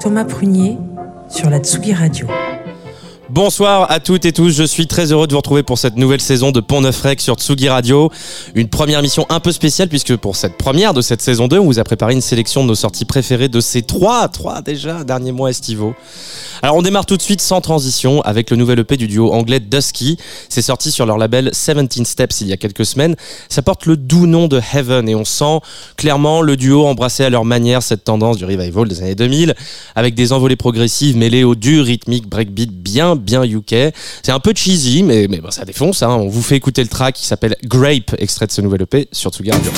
Thomas Prunier sur la Tsugi Radio. Bonsoir à toutes et tous, je suis très heureux de vous retrouver pour cette nouvelle saison de Pont Neuf Rec sur Tsugi Radio. Une première mission un peu spéciale puisque pour cette première de cette saison 2, on vous a préparé une sélection de nos sorties préférées de ces trois, trois déjà, derniers mois estivaux. Alors on démarre tout de suite sans transition avec le nouvel EP du duo anglais Dusky. C'est sorti sur leur label 17 Steps il y a quelques semaines. Ça porte le doux nom de Heaven et on sent clairement le duo embrasser à leur manière cette tendance du revival des années 2000 avec des envolées progressives mêlées au dur rythmique breakbeat bien bien UK. C'est un peu cheesy, mais, mais ça défonce. Hein. On vous fait écouter le track qui s'appelle Grape, extrait de ce nouvel EP sur Tsugi Radio.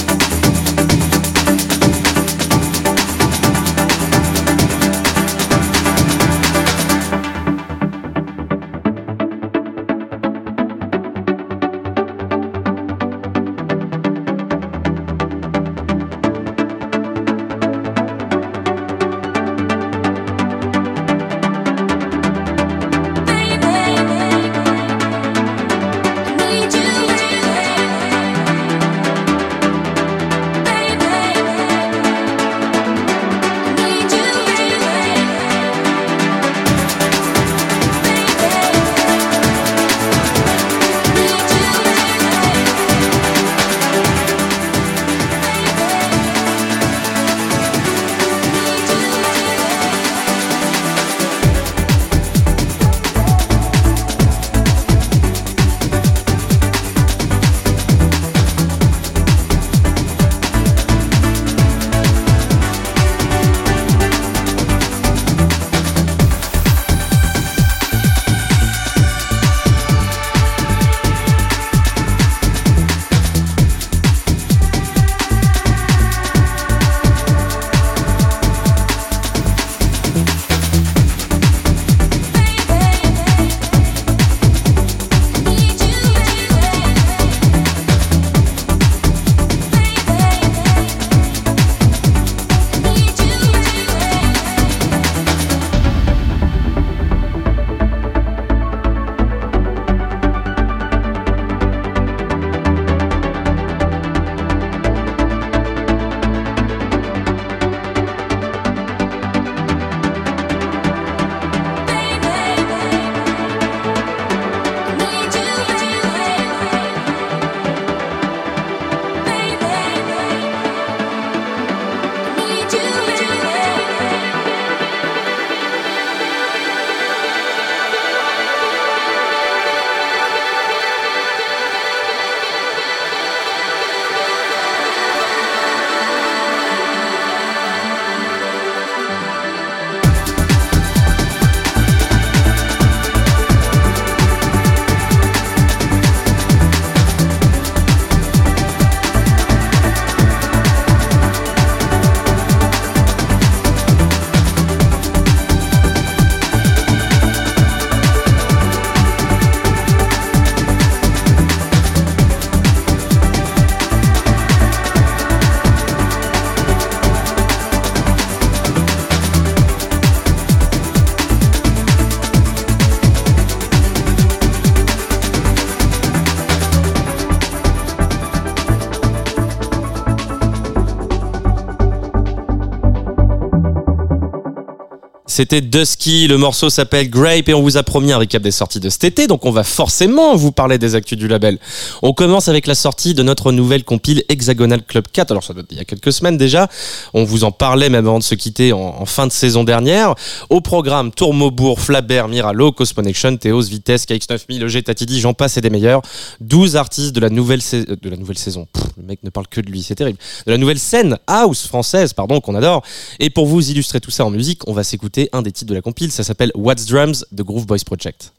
C'était Le morceau s'appelle Grape et on vous a promis un récap des sorties de cet été, donc on va forcément vous parler des actus du label. On commence avec la sortie de notre nouvelle compile Hexagonal Club 4, alors ça date il y a quelques semaines déjà, on vous en parlait même avant de se quitter en, fin de saison dernière. Au programme Tourmaubourg, Flabert, Miralo, Cosmonection, Théos, Vitesse, KX9000, EG, Tatidi, j'en passe et des meilleurs. 12 artistes de la nouvelle, de la nouvelle saison, le mec ne parle que de lui, c'est terrible. De la nouvelle scène house française, pardon, qu'on adore. Et pour vous illustrer tout ça en musique, on va s'écouter un des titres de la compile, ça s'appelle What's Drums de Groove Boys Project.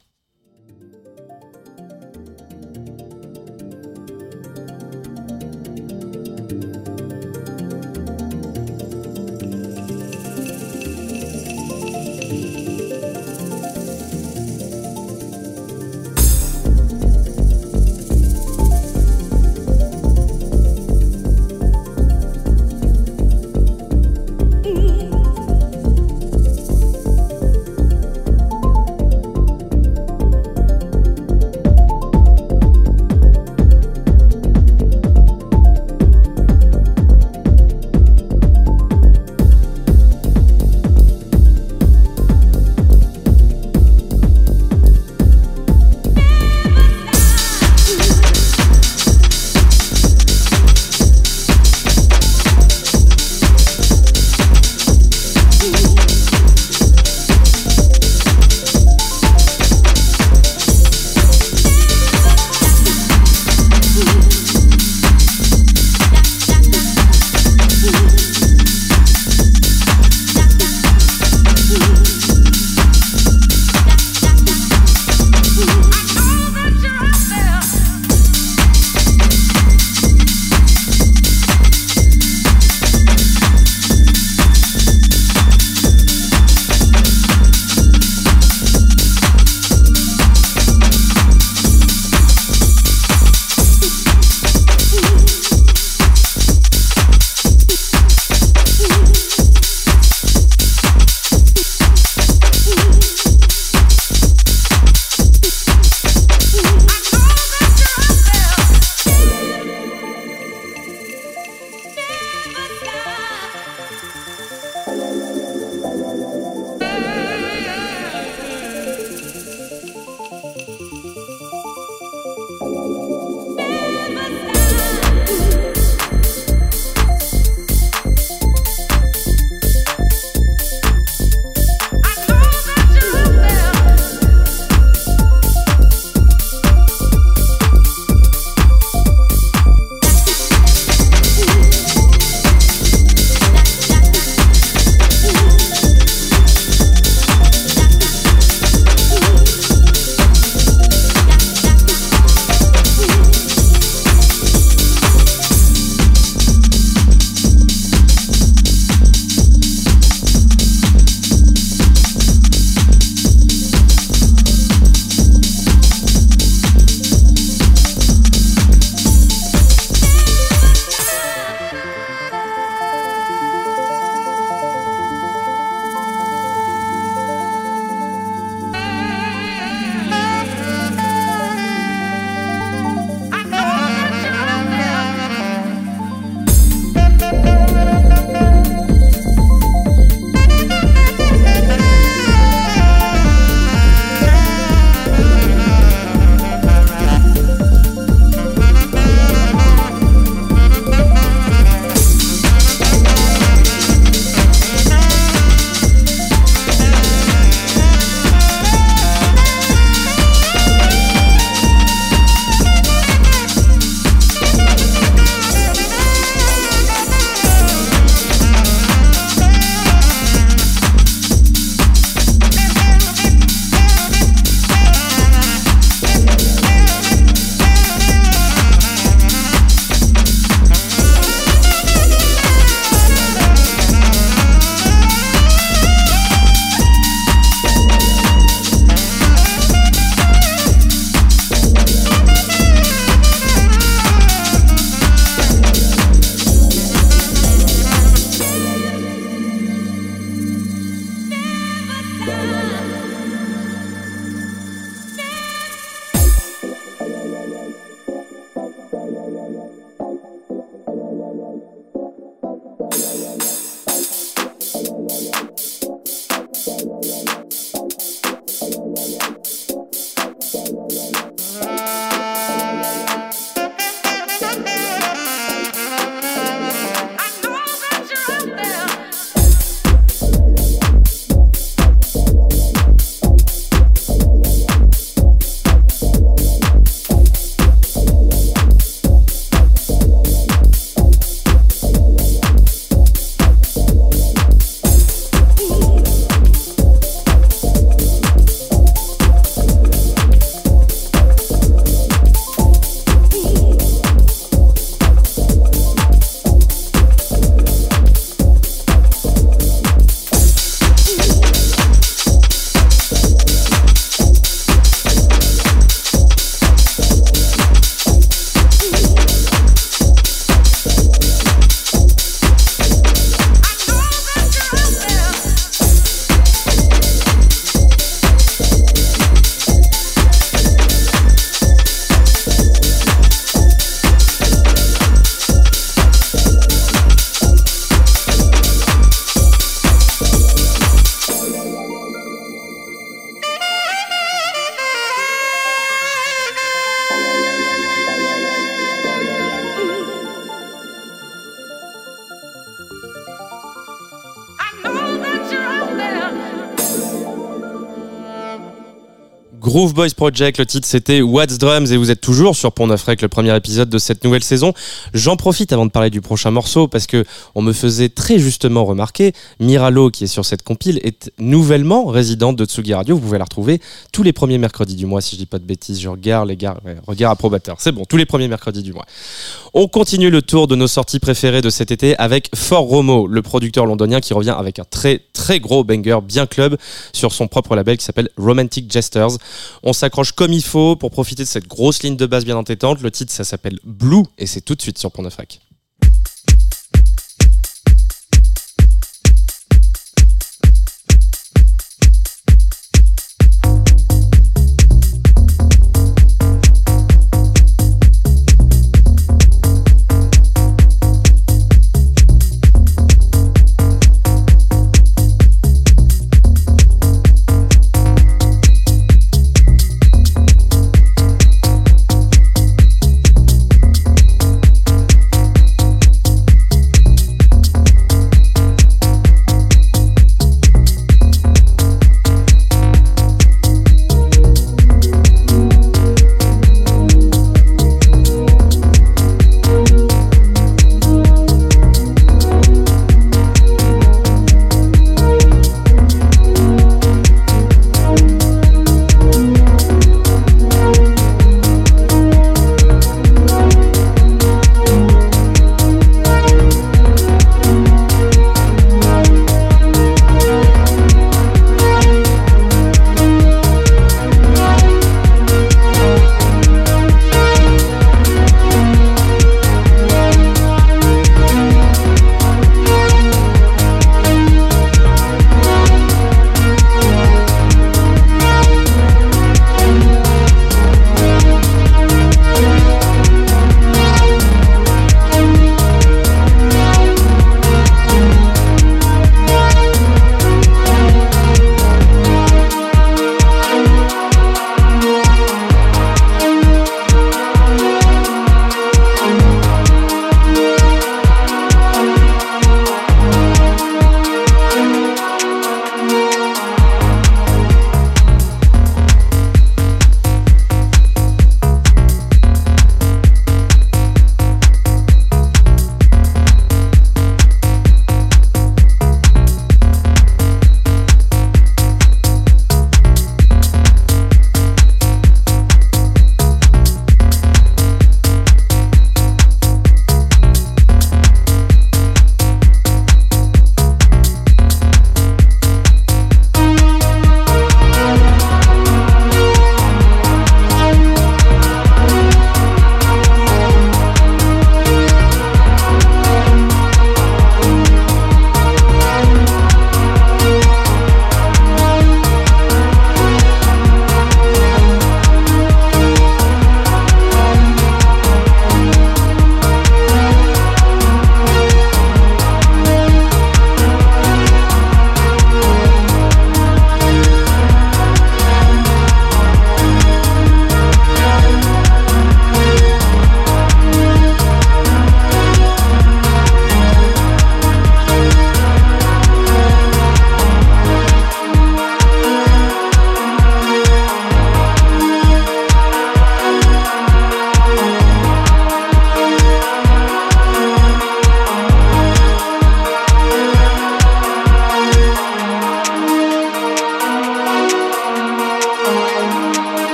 Groove Boys Project, le titre c'était What's Drums et vous êtes toujours sur Pont Neuf le premier épisode de cette nouvelle saison. J'en profite avant de parler du prochain morceau parce que on me faisait très justement remarquer, Miralo qui est sur cette compile est nouvellement résidente de Tsugi Radio. Vous pouvez la retrouver tous les premiers mercredis du mois si je dis pas de bêtises. Je regarde les gars, regard approbateur. C'est bon, tous les premiers mercredis du mois. On continue le tour de nos sorties préférées de cet été avec Fort Romo, le producteur londonien qui revient avec un très très gros banger bien club sur son propre label qui s'appelle Romantic Jesters. On s'accroche comme il faut pour profiter de cette grosse ligne de basse bien entêtante. Le titre, ça s'appelle Blue et c'est tout de suite sur Pont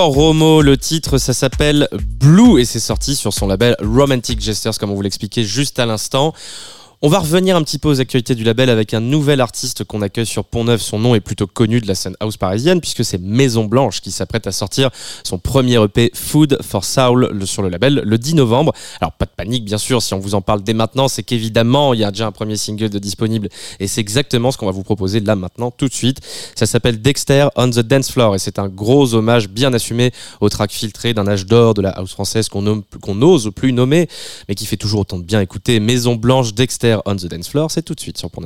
Romo, le titre ça s'appelle Blue et c'est sorti sur son label Romantic Gestures comme on vous l'expliquait juste à l'instant. On va revenir un petit peu aux actualités du label avec un nouvel artiste qu'on accueille sur Pont-Neuf. Son nom est plutôt connu de la scène house parisienne puisque c'est Maison Blanche qui s'apprête à sortir son premier EP Food for Soul sur le label le 10 novembre. Alors pas de panique bien sûr si on vous en parle dès maintenant, c'est qu'évidemment il y a déjà un premier single de disponible et c'est exactement ce qu'on va vous proposer là maintenant tout de suite. Ça s'appelle Dexter on the Dance Floor et c'est un gros hommage bien assumé au track filtré d'un âge d'or de la house française qu'on n'ose plus nommer mais qui fait toujours autant de bien écouter. Maison Blanche, Dexter on the Dance Floor, c'est tout de suite sur Pont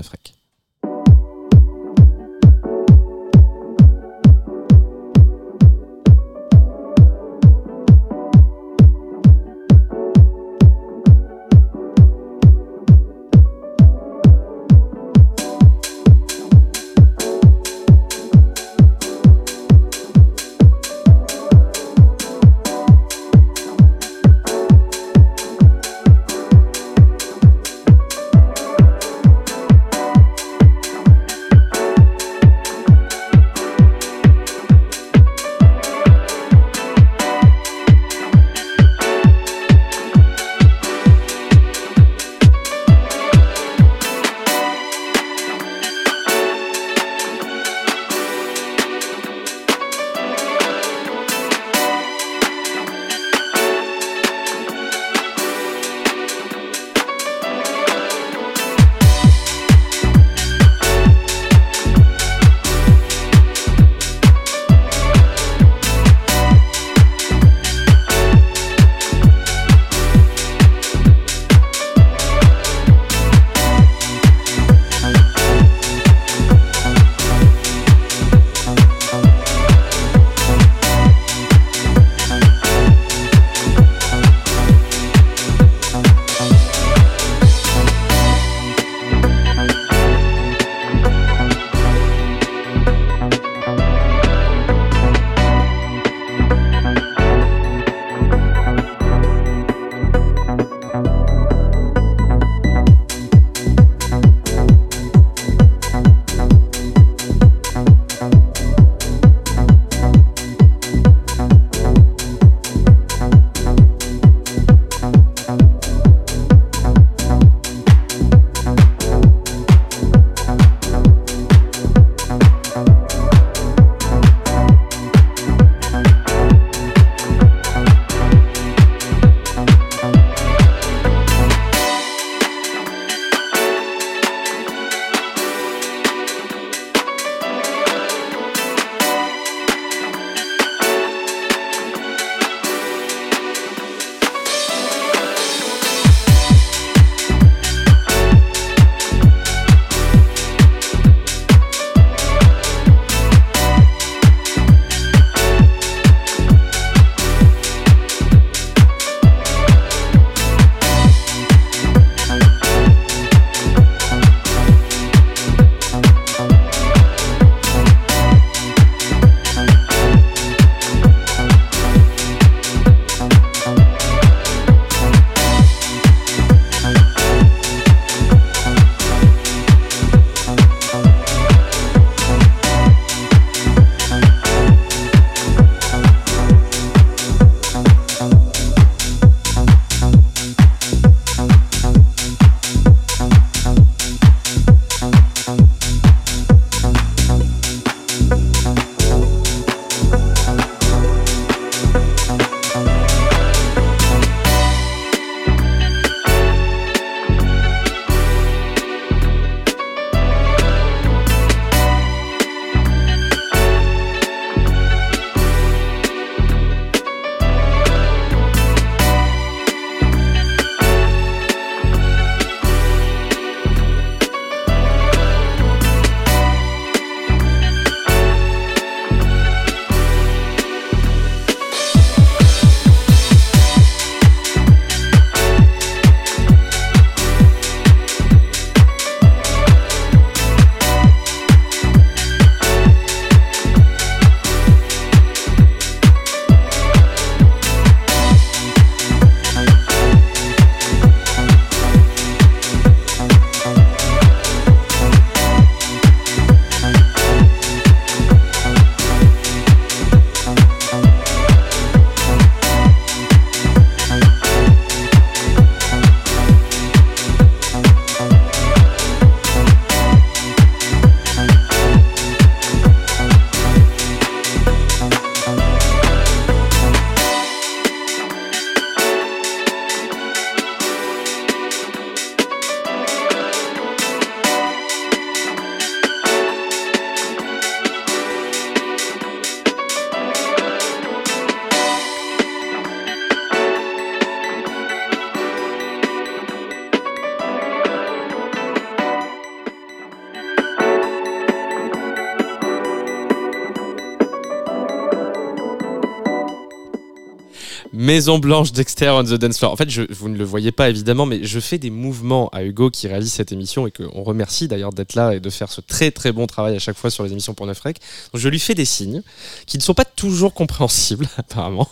Maison Blanche, Dexter on the Dance Floor. En fait, je, vous ne le voyez pas évidemment, mais je fais des mouvements à Hugo qui réalise cette émission et qu'on remercie d'ailleurs d'être là et de faire ce très très bon travail à chaque fois sur les émissions pour Neufrec. Donc je lui fais des signes qui ne sont pas toujours compréhensibles apparemment.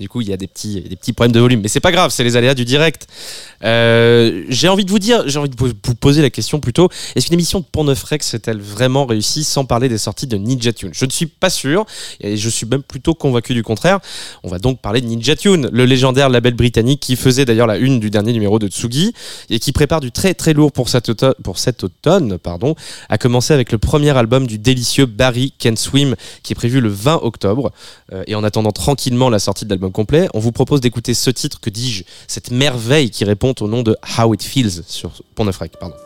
du coup, il y a des petits, des petits problèmes de volume, mais c'est pas grave, c'est les aléas du direct. Euh, j'ai envie de vous dire, j'ai envie de vous poser la question plutôt est-ce qu'une émission de Pont Neuf s'est-elle vraiment réussie sans parler des sorties de Ninja Tune? Je ne suis pas sûr et je suis même plutôt convaincu du contraire. On va donc parler de Ninja Tune, le légendaire label britannique qui faisait d'ailleurs la une du dernier numéro de Tsugi et qui prépare du très très lourd pour cet automne, pour cet automne pardon, à commencer avec le premier album du délicieux Barry Can Swim qui est prévu le 20 octobre. Euh, et en attendant tranquillement la sortie de l'album complet, on vous propose d'écouter ce titre, que dis-je, cette merveille qui répond au nom de How It Feels sur Pont Neuf Pardon.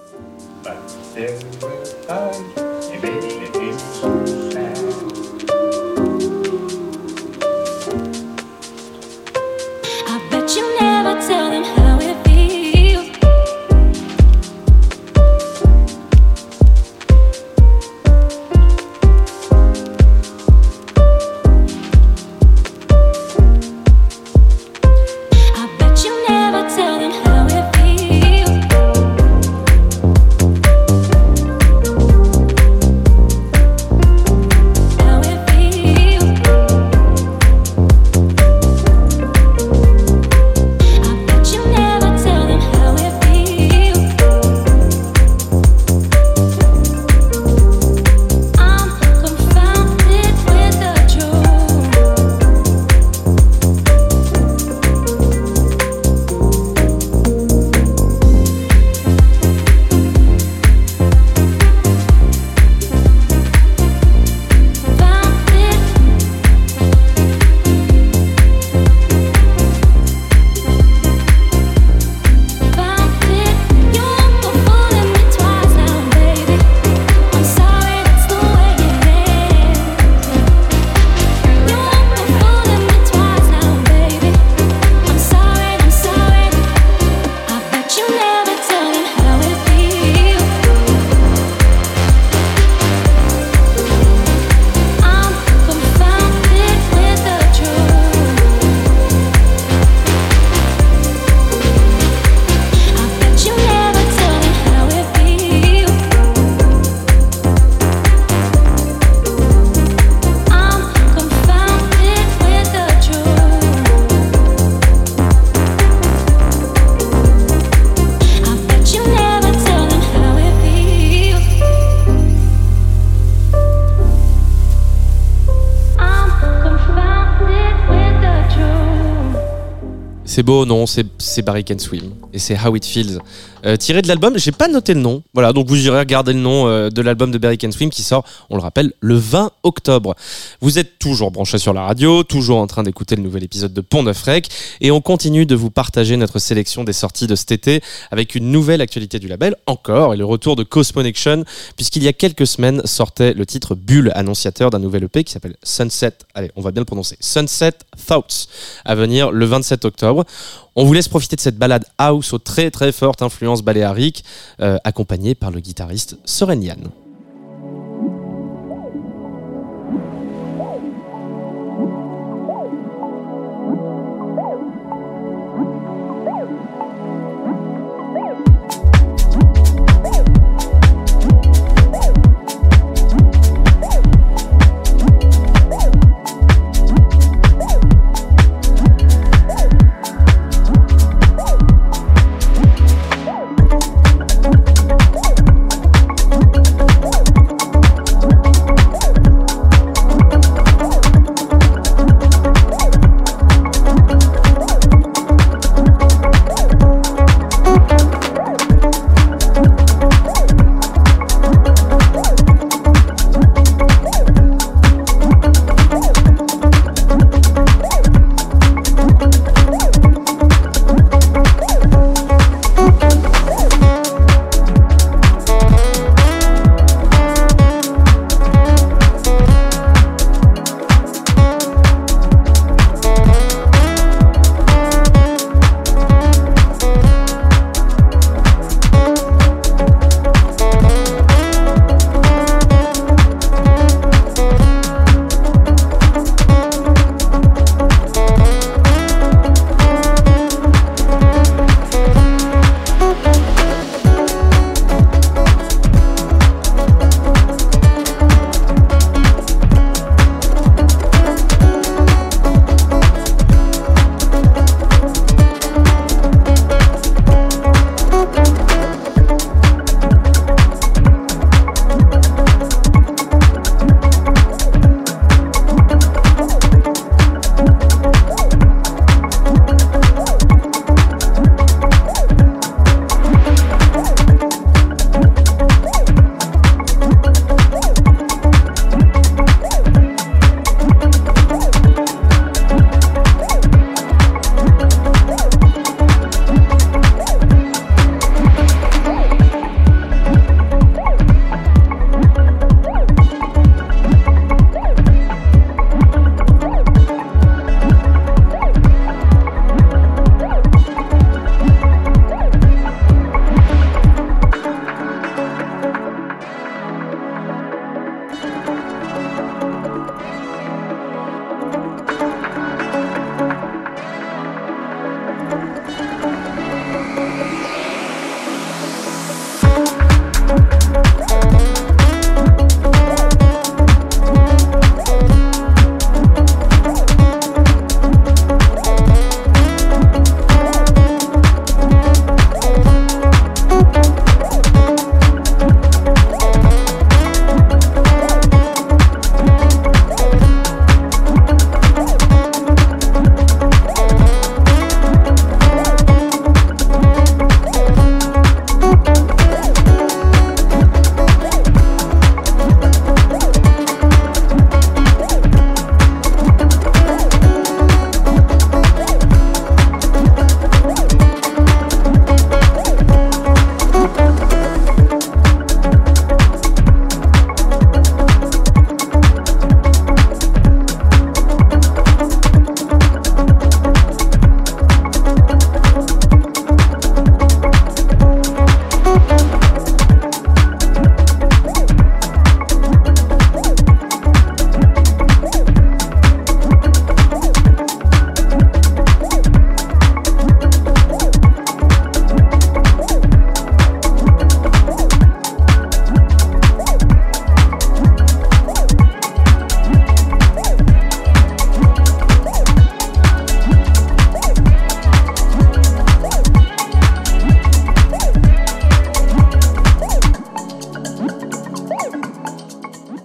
Beau, non, c'est Barry Can Swim. Et c'est How It Feels. Euh, tiré de l'album, j'ai pas noté le nom. Voilà, donc vous irez regarder le nom euh, de l'album de Barry Can Swim qui sort, on le rappelle, le 20 octobre. Vous êtes toujours branchés sur la radio, toujours en train d'écouter le nouvel épisode de Pont Neuf Rec. Et on continue de vous partager notre sélection des sorties de cet été avec une nouvelle actualité du label, encore, et le retour de Cosmonection, puisqu'il y a quelques semaines sortait le titre Bulle, annonciateur d'un nouvel EP qui s'appelle Sunset. Allez, on va bien le prononcer. Sunset Thoughts, à venir le 27 octobre. On vous laisse profiter de cette balade house aux très très forte influence baléarique, euh, accompagnée par le guitariste Soren.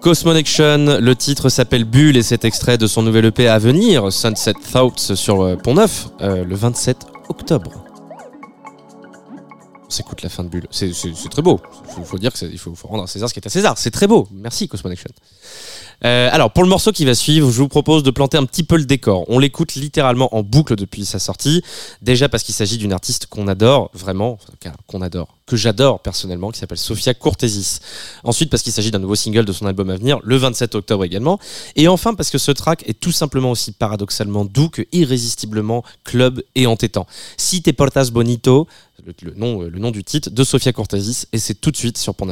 Cosmonection, le titre s'appelle Bulle et c'est extrait de son nouvel EP à venir, Sunset Thoughts sur euh, Pont Neuf, euh, le 27 octobre. On s'écoute la fin de Bulle. C'est très beau. Il faut, dire qu'il faut, rendre à César ce qui est à César. C'est très beau. Merci Cosmonection. Euh, alors, pour le morceau qui va suivre, je vous propose de planter un petit peu le décor. On l'écoute littéralement en boucle depuis sa sortie. Déjà parce qu'il s'agit d'une artiste qu'on adore, vraiment, qu'on adore, que j'adore personnellement, qui s'appelle Sofia Cortesis. Ensuite, parce qu'il s'agit d'un nouveau single de son album à venir, le 27 octobre également. Et enfin, parce que ce track est tout simplement aussi paradoxalement doux que irrésistiblement club et entêtant. Si te portas bonito, le, nom, le nom du titre de Sofia Cortesis, et c'est tout de suite sur Pont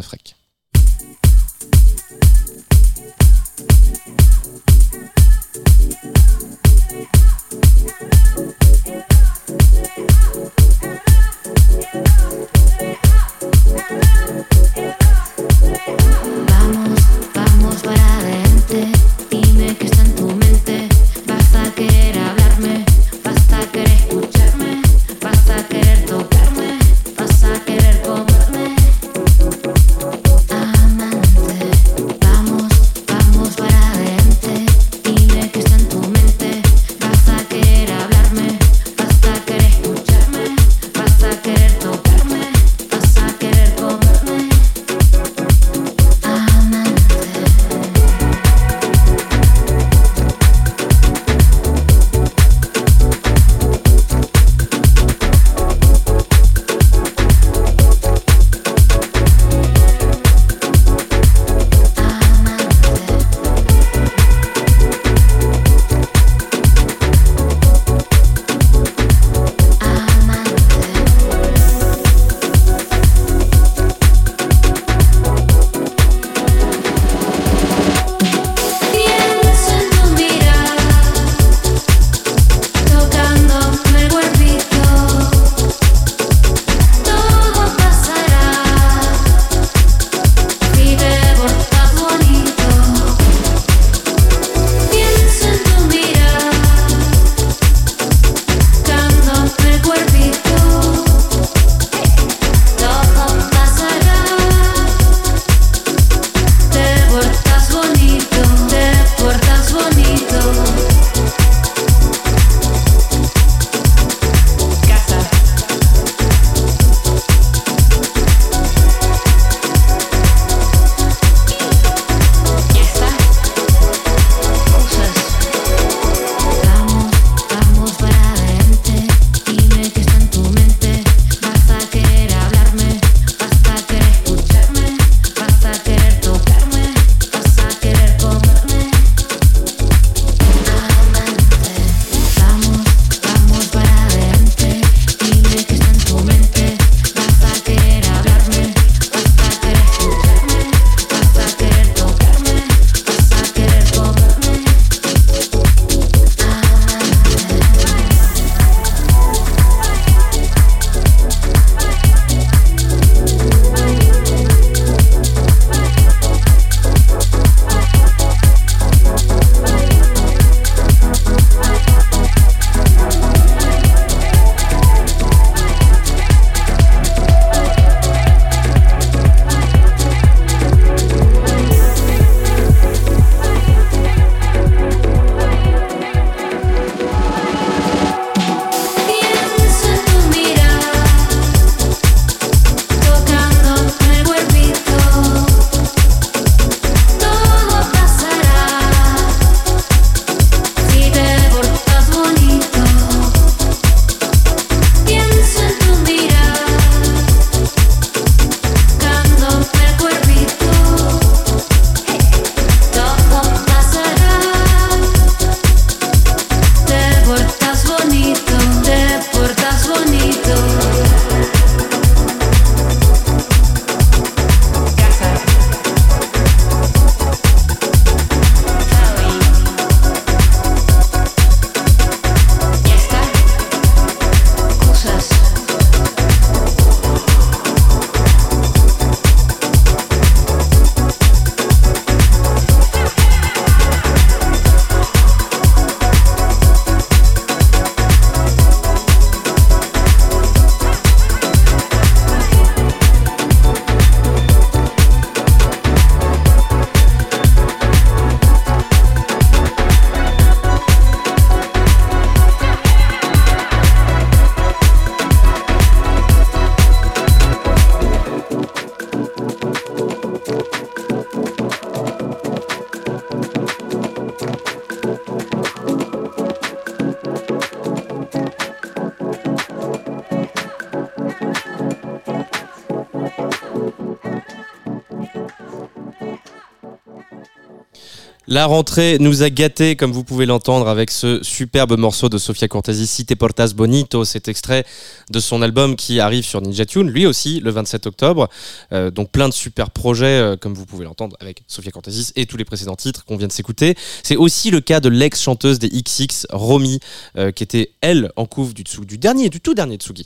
La rentrée nous a gâtés, comme vous pouvez l'entendre, avec ce superbe morceau de Sofia Cortesi, Si te portas bonito, cet extrait de son album qui arrive sur Ninja Tune, lui aussi le 27 octobre. Euh, donc plein de super projets, euh, comme vous pouvez l'entendre, avec Sofia Cortesi et tous les précédents titres qu'on vient de s'écouter. C'est aussi le cas de l'ex-chanteuse des XX, Romy, euh, qui était elle en couve du, du dernier, du tout dernier Tsugi,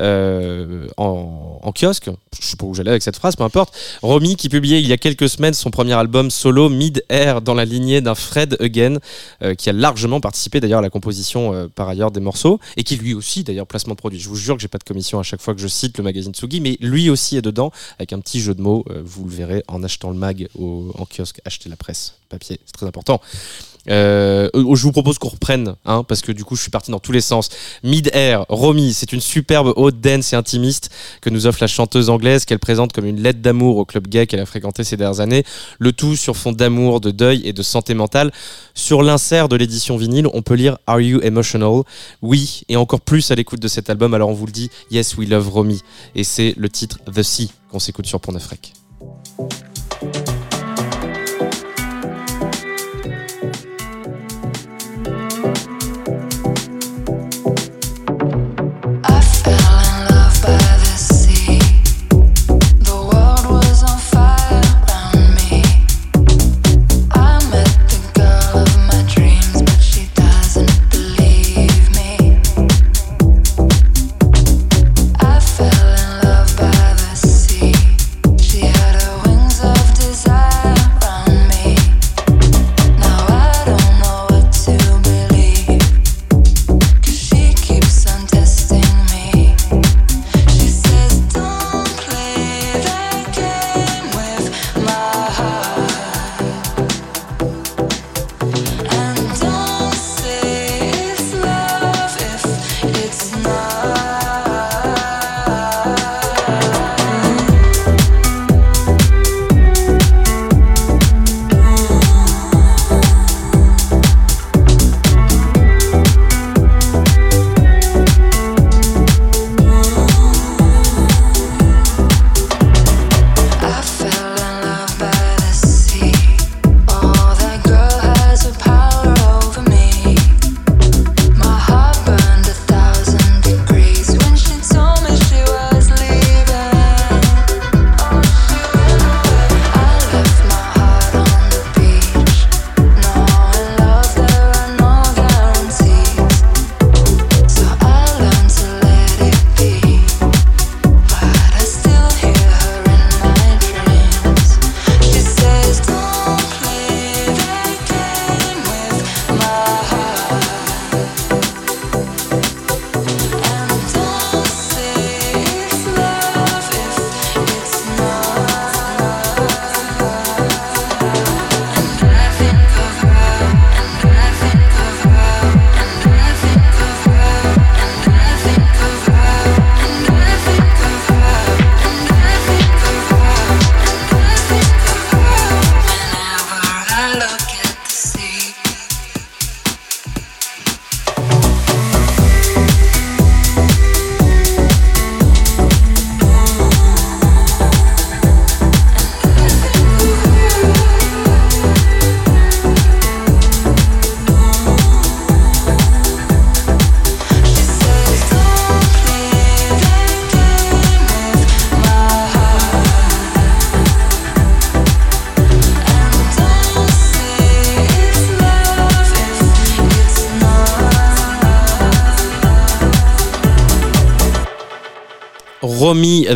en, en, kiosque. Je sais pas où j'allais avec cette phrase, peu importe. Romy qui publiait il y a quelques semaines son premier album solo Mid Air dans la lignée d'un Fred Again, qui a largement participé d'ailleurs à la composition par ailleurs des morceaux, et qui lui aussi d'ailleurs placement produit. Je vous jure que j'ai pas de commission à chaque fois que je cite le magazine Tsugi, mais lui aussi est dedans, avec un petit jeu de mots, euh, vous le verrez en achetant le mag en kiosque, achetez la presse, papier, c'est très important. Euh, je vous propose qu'on reprenne, hein, parce que du coup, je suis parti dans tous les sens. Mid-Air, Romy, c'est une superbe haute dance et intimiste que nous offre la chanteuse anglaise qu'elle présente comme une lettre d'amour au club gay qu'elle a fréquenté ces dernières années. Le tout sur fond d'amour, de deuil et de santé mentale. Sur l'insert de l'édition vinyle, on peut lire Are You Emotional? Oui, et encore plus à l'écoute de cet album. Alors on vous le dit, Yes, We Love Romy. Et c'est le titre The Sea qu'on s'écoute sur Pont Romy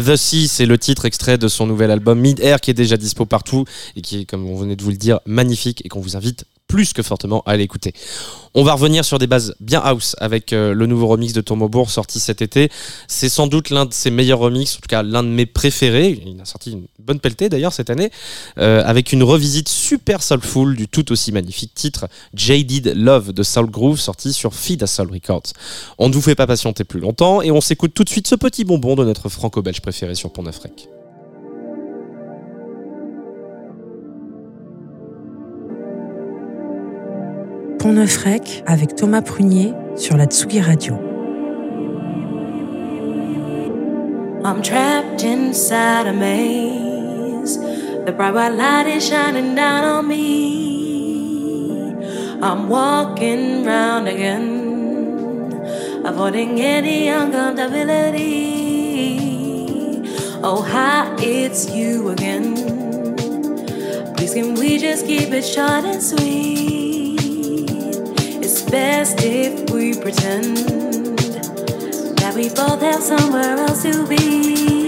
The Sea, c'est le titre extrait de son nouvel album Mid Air qui est déjà dispo partout et qui est, comme on venait de vous le dire, magnifique et qu'on vous invite plus que fortement à l'écouter. On va revenir sur des bases bien house avec euh, le nouveau remix de Tourmobourg sorti cet été. C'est sans doute l'un de ses meilleurs remixes, en tout cas l'un de mes préférés. Il a sorti une bonne pelletée d'ailleurs cette année, euh, avec une revisite super soulful du tout aussi magnifique titre Jaded Love de Soul Groove sorti sur Feed a Soul Records. On ne vous fait pas patienter plus longtemps et on s'écoute tout de suite ce petit bonbon de notre franco-belge préféré sur Pont Neuf Avec Thomas Prunier sur la Tsugi Radio. I'm trapped inside a maze. The bright white light is shining down on me. I'm walking round again, avoiding any uncomfortability. Oh, hi, it's you again. Please, can we just keep it short and sweet? Best if we pretend that we both have somewhere else to be.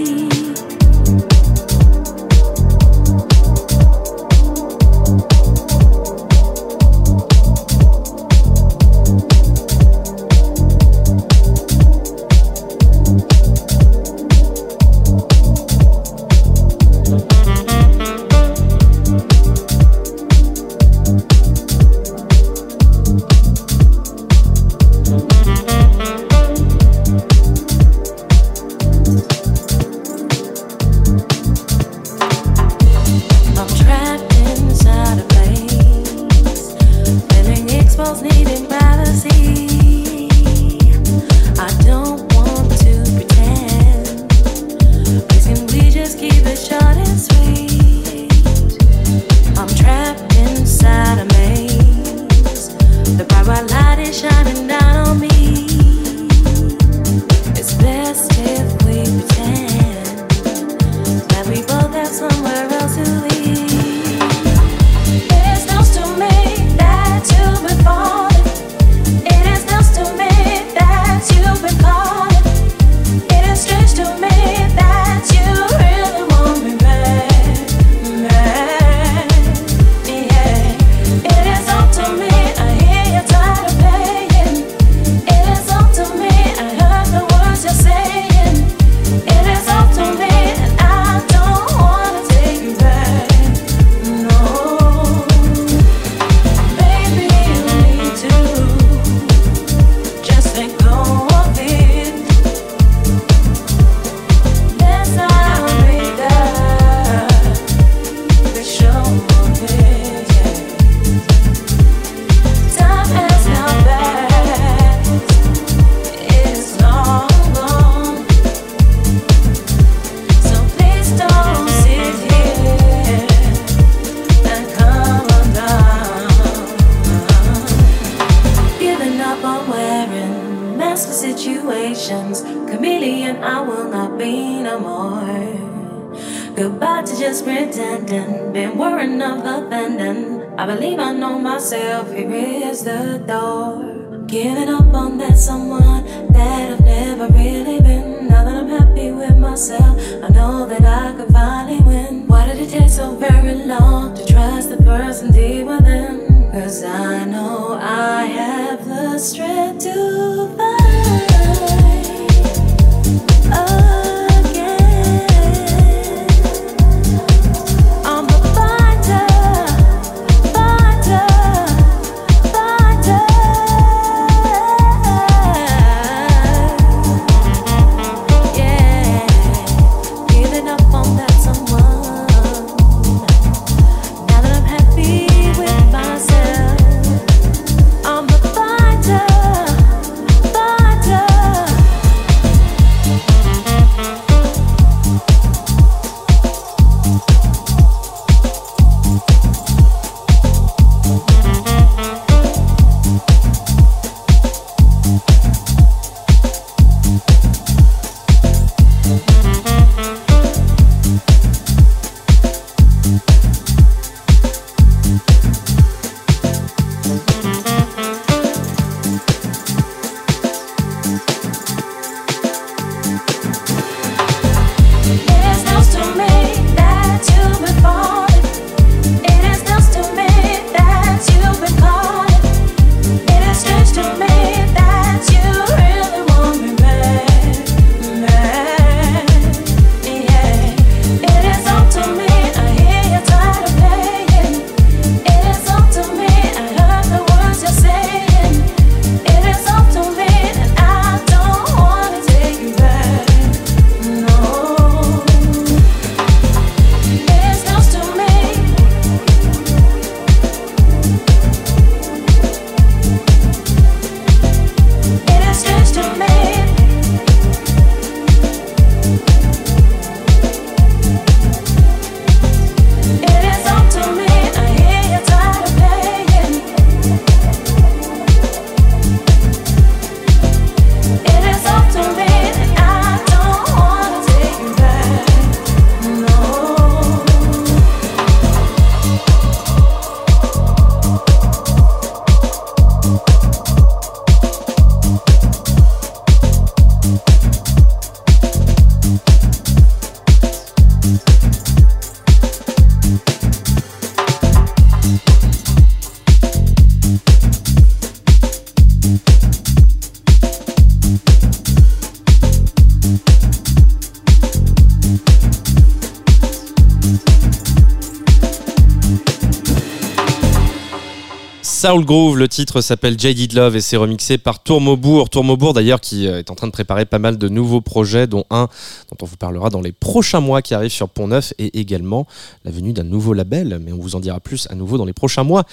Soul Groove, le titre s'appelle Jaded Love et c'est remixé par Tourmaubourg. Tourmaubourg d'ailleurs qui euh, est en train de préparer pas mal de nouveaux projets, dont un dont on vous parlera dans les prochains mois qui arrive sur Pont Neuf et également la venue d'un nouveau label, mais on vous en dira plus à nouveau dans les prochains mois.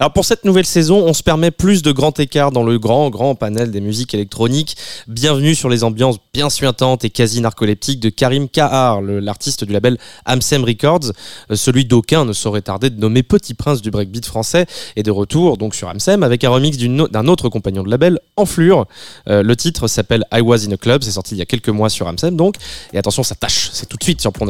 Alors pour cette nouvelle saison, on se permet plus de grands écarts dans le grand, grand panel des musiques électroniques. Bienvenue sur les ambiances bien suintantes et quasi narcoleptiques de Karim Kahar, l'artiste du label Amsem Records, euh, celui d'aucun ne saurait tarder de nommer Petit Prince du breakbeat français et de retour donc sur Amsem avec un remix d'un autre compagnon de label, Enflure. Euh, le titre s'appelle I Was in a Club, c'est sorti il y a quelques mois sur Amsem donc. Et attention, ça tâche, c'est tout de suite sur Pont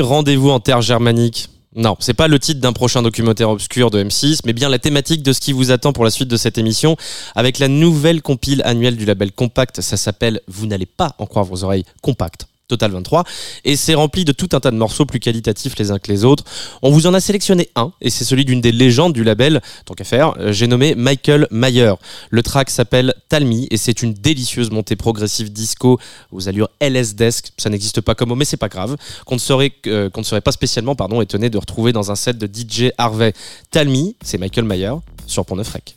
rendez-vous en terre germanique, Non, c'est pas le titre d'un prochain documentaire obscur de M6, mais bien la thématique de ce qui vous attend pour la suite de cette émission, avec la nouvelle compile annuelle du label Compact. Ça s'appelle Vous n'allez pas en croire vos oreilles, Compact. Total 23, et c'est rempli de tout un tas de morceaux plus qualitatifs les uns que les autres. On vous en a sélectionné un, et c'est celui d'une des légendes du label, tant qu'à faire, euh, j'ai nommé Michael Mayer. Le track s'appelle Talmi, et c'est une délicieuse montée progressive disco aux allures LS Desk, ça n'existe pas comme mot, mais c'est pas grave, qu'on ne serait, euh, qu'on ne serait pas spécialement pardon, étonné de retrouver dans un set de DJ Harvey. Talmi, c'est Michael Mayer, sur Pont Neuf Rec.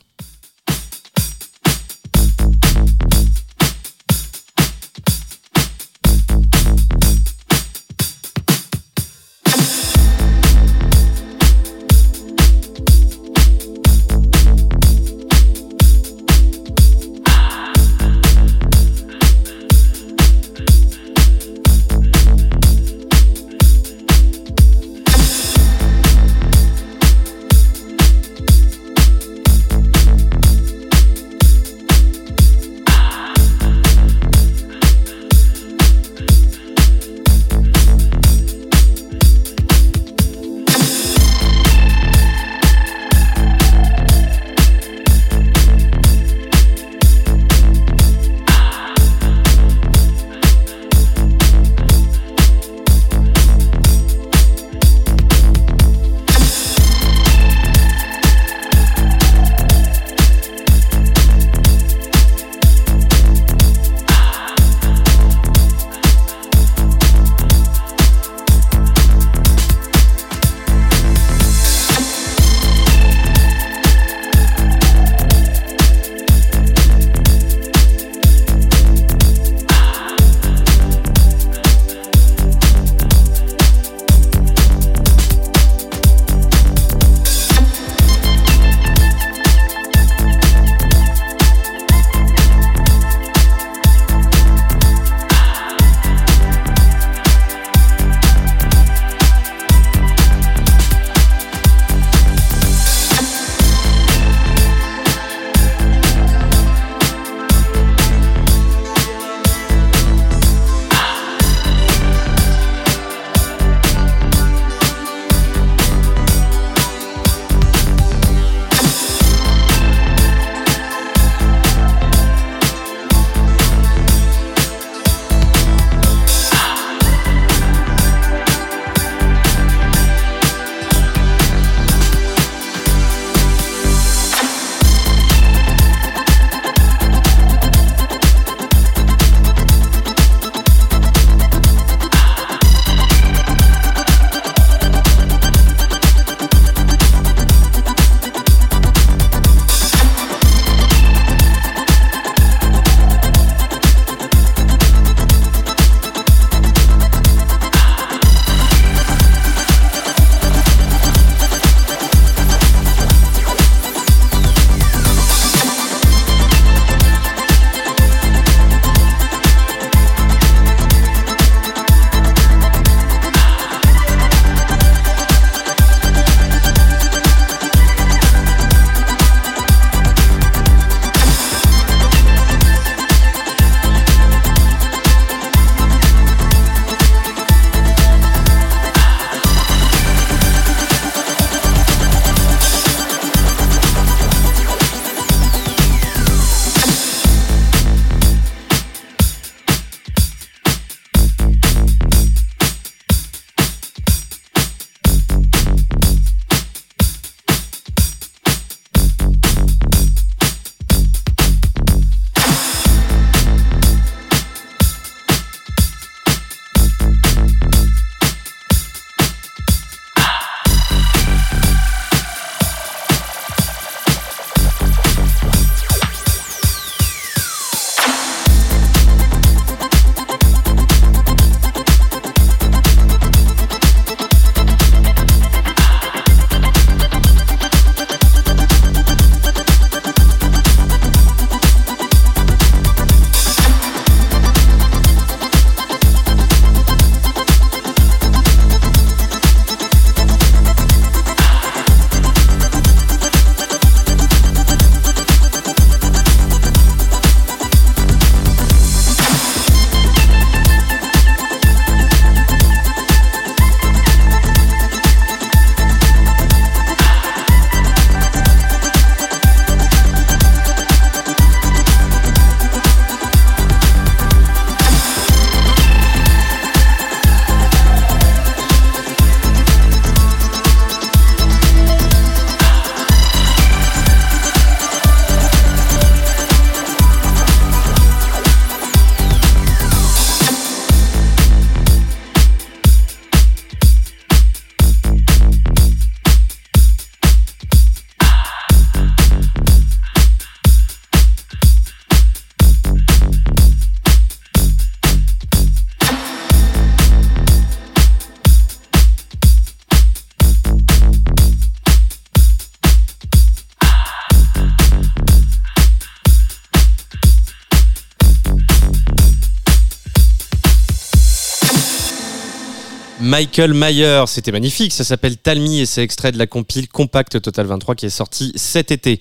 Michael Mayer, c'était magnifique, ça s'appelle Talmi et c'est extrait de la compile Compact Total 23 qui est sortie cet été.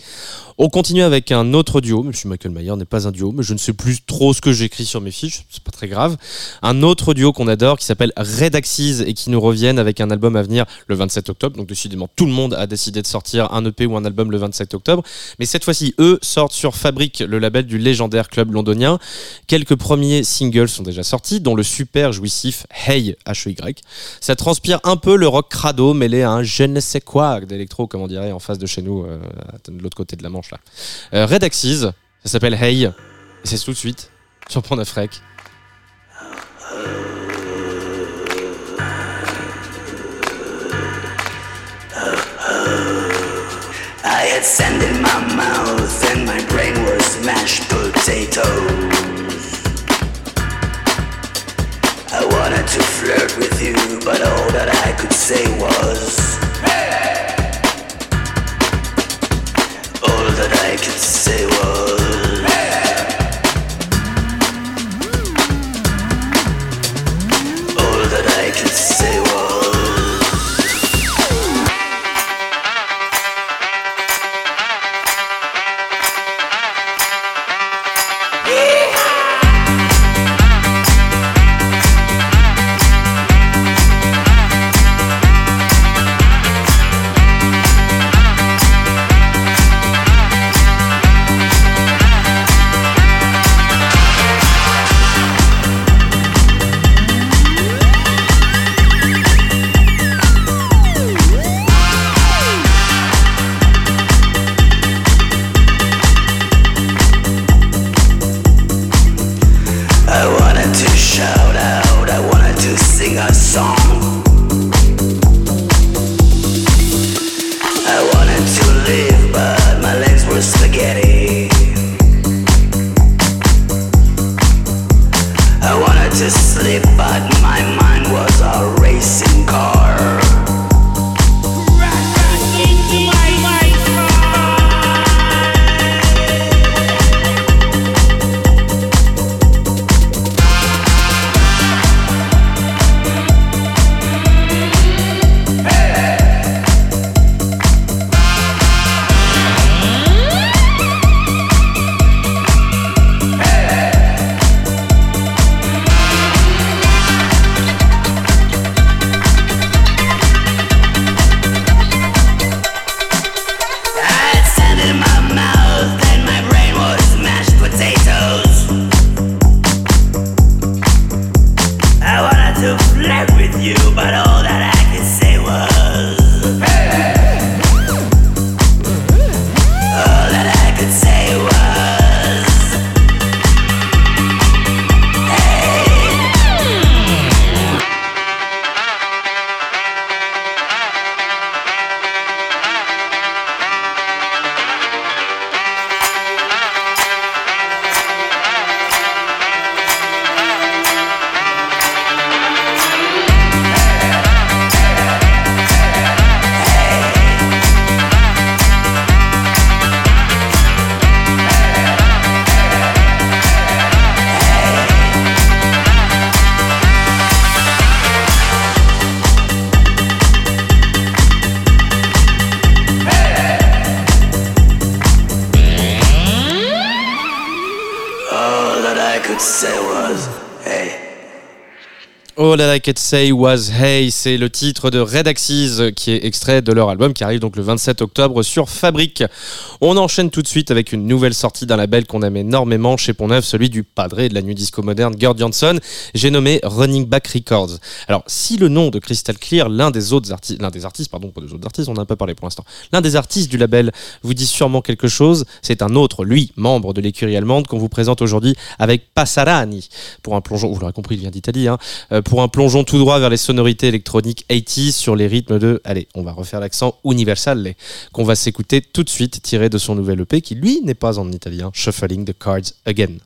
On continue avec un autre duo. Monsieur Michael Mayer n'est pas un duo, mais je ne sais plus trop ce que j'écris sur mes fiches, c'est pas très grave. Un autre duo qu'on adore qui s'appelle Red Axis et qui nous reviennent avec un album à venir le 27 octobre. Donc décidément, tout le monde a décidé de sortir un EP ou un album le 27 octobre. Mais cette fois-ci, eux sortent sur Fabric, le label du légendaire club londonien. Quelques premiers singles sont déjà sortis, dont le super jouissif Hey H-E-Y. Ça transpire un peu le rock crado mêlé à un je ne sais quoi d'électro, comme on dirait, en face de chez nous, euh, de l'autre côté de la Manche. Là. Euh, Red Axis, ça s'appelle Hey, et c'est tout de suite sur Pont Neuf Rec. I had sand in my mouth and my brain was mashed potatoes. I wanted to flirt with you, but all that I could say was. All I Could Say Was Hey, c'est le titre de Red Axis euh, qui est extrait de leur album qui arrive donc le 27 octobre sur Fabric. On enchaîne tout de suite avec une nouvelle sortie d'un label qu'on aime énormément chez Pont-Neuf, celui du padré de la nuit disco moderne, Gerd Jansson. J'ai nommé Running Back Records. Alors, si le nom de Crystal Clear, l'un des autres artistes, l'un des artistes, pardon, pas des autres artistes, on n'a pas parlé pour l'instant, l'un des artistes du label vous dit sûrement quelque chose, c'est un autre, lui, membre de l'écurie allemande qu'on vous présente aujourd'hui avec Passarani. Pour un plongeon, vous l'aurez compris, il vient d'Italie, hein, euh, pour un plongeon tout droit vers les sonorités électroniques 80s sur les rythmes de, allez, on va refaire l'accent universal, qu'on va s'écouter tout de suite, tiré de son nouvel EP qui, lui, n'est pas en italien, Shuffling the Cards Again.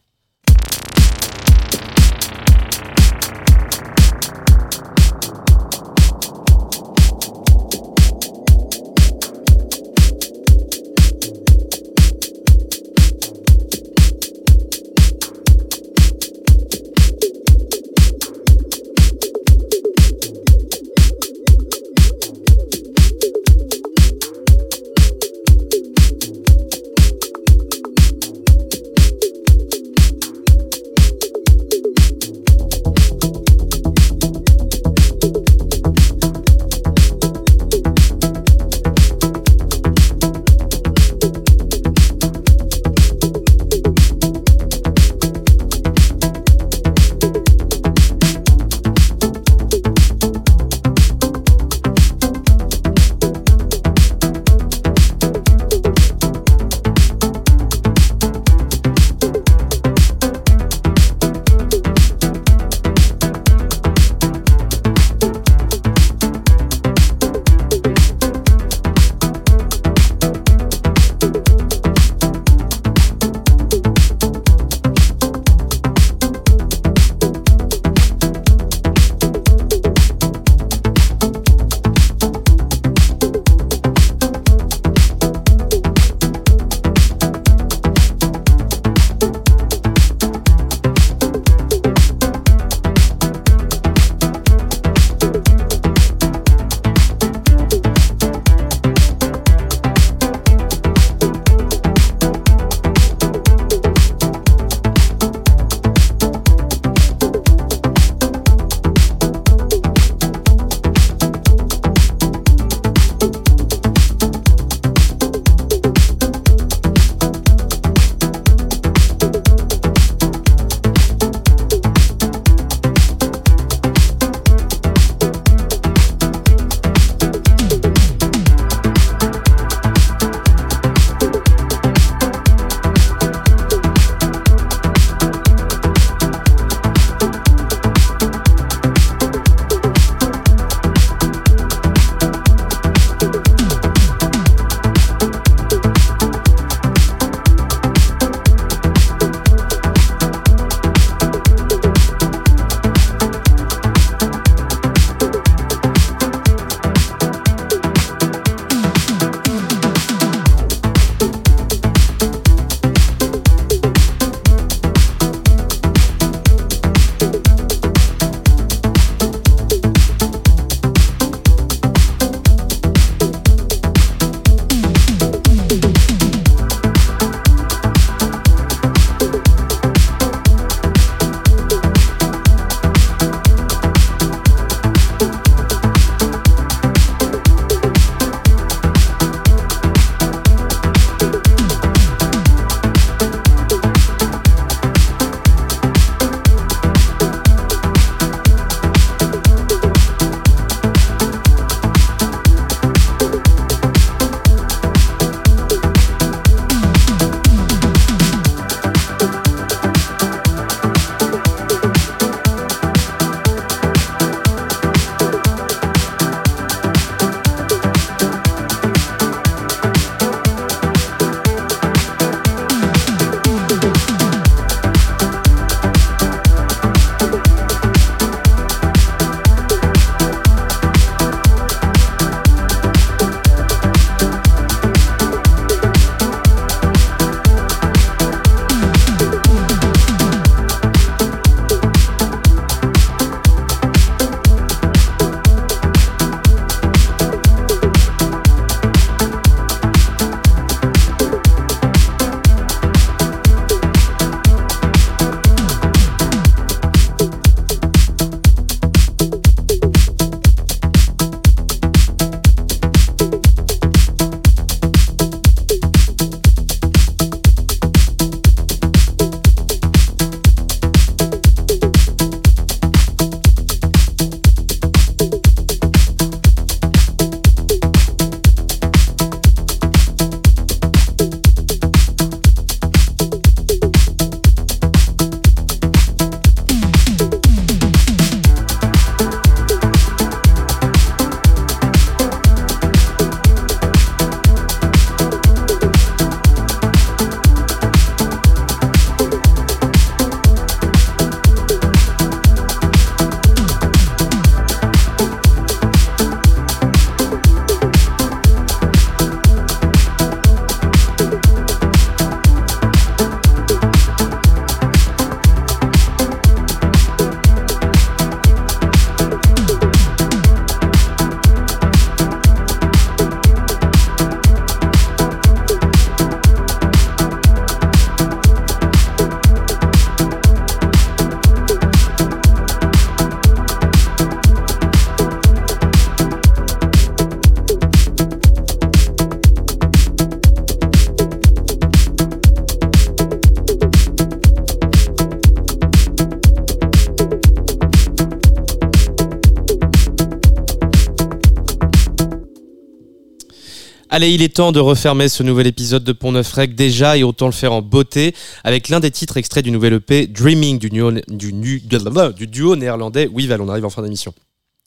Allez, il est temps de refermer ce nouvel épisode de Pont Neuf Rec déjà et autant le faire en beauté avec l'un des titres extraits du nouvel EP Dreaming du, duo, du, du duo néerlandais Weval. On arrive en fin d'émission.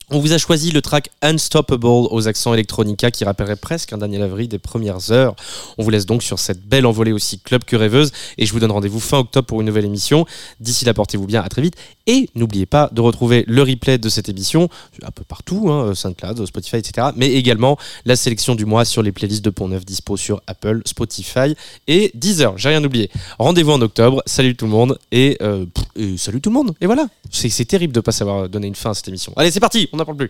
On vous a choisi le track Unstoppable aux accents electronica qui rappellerait presque un Daniel Avery des premières heures. On vous laisse donc sur cette belle envolée aussi club que rêveuse et je vous donne rendez-vous fin octobre pour une nouvelle émission. D'ici là, portez-vous bien, à très vite et n'oubliez pas de retrouver le replay de cette émission un peu partout, hein, SoundCloud, Spotify, etc. Mais également la sélection du mois sur les playlists de Pont Neuf dispo sur Apple, Spotify et Deezer. J'ai rien oublié. Rendez-vous en octobre. Salut tout le monde et, euh, salut tout le monde. Et voilà. C'est terrible de pas savoir donner une fin à cette émission. Allez, c'est parti. On n'en plus.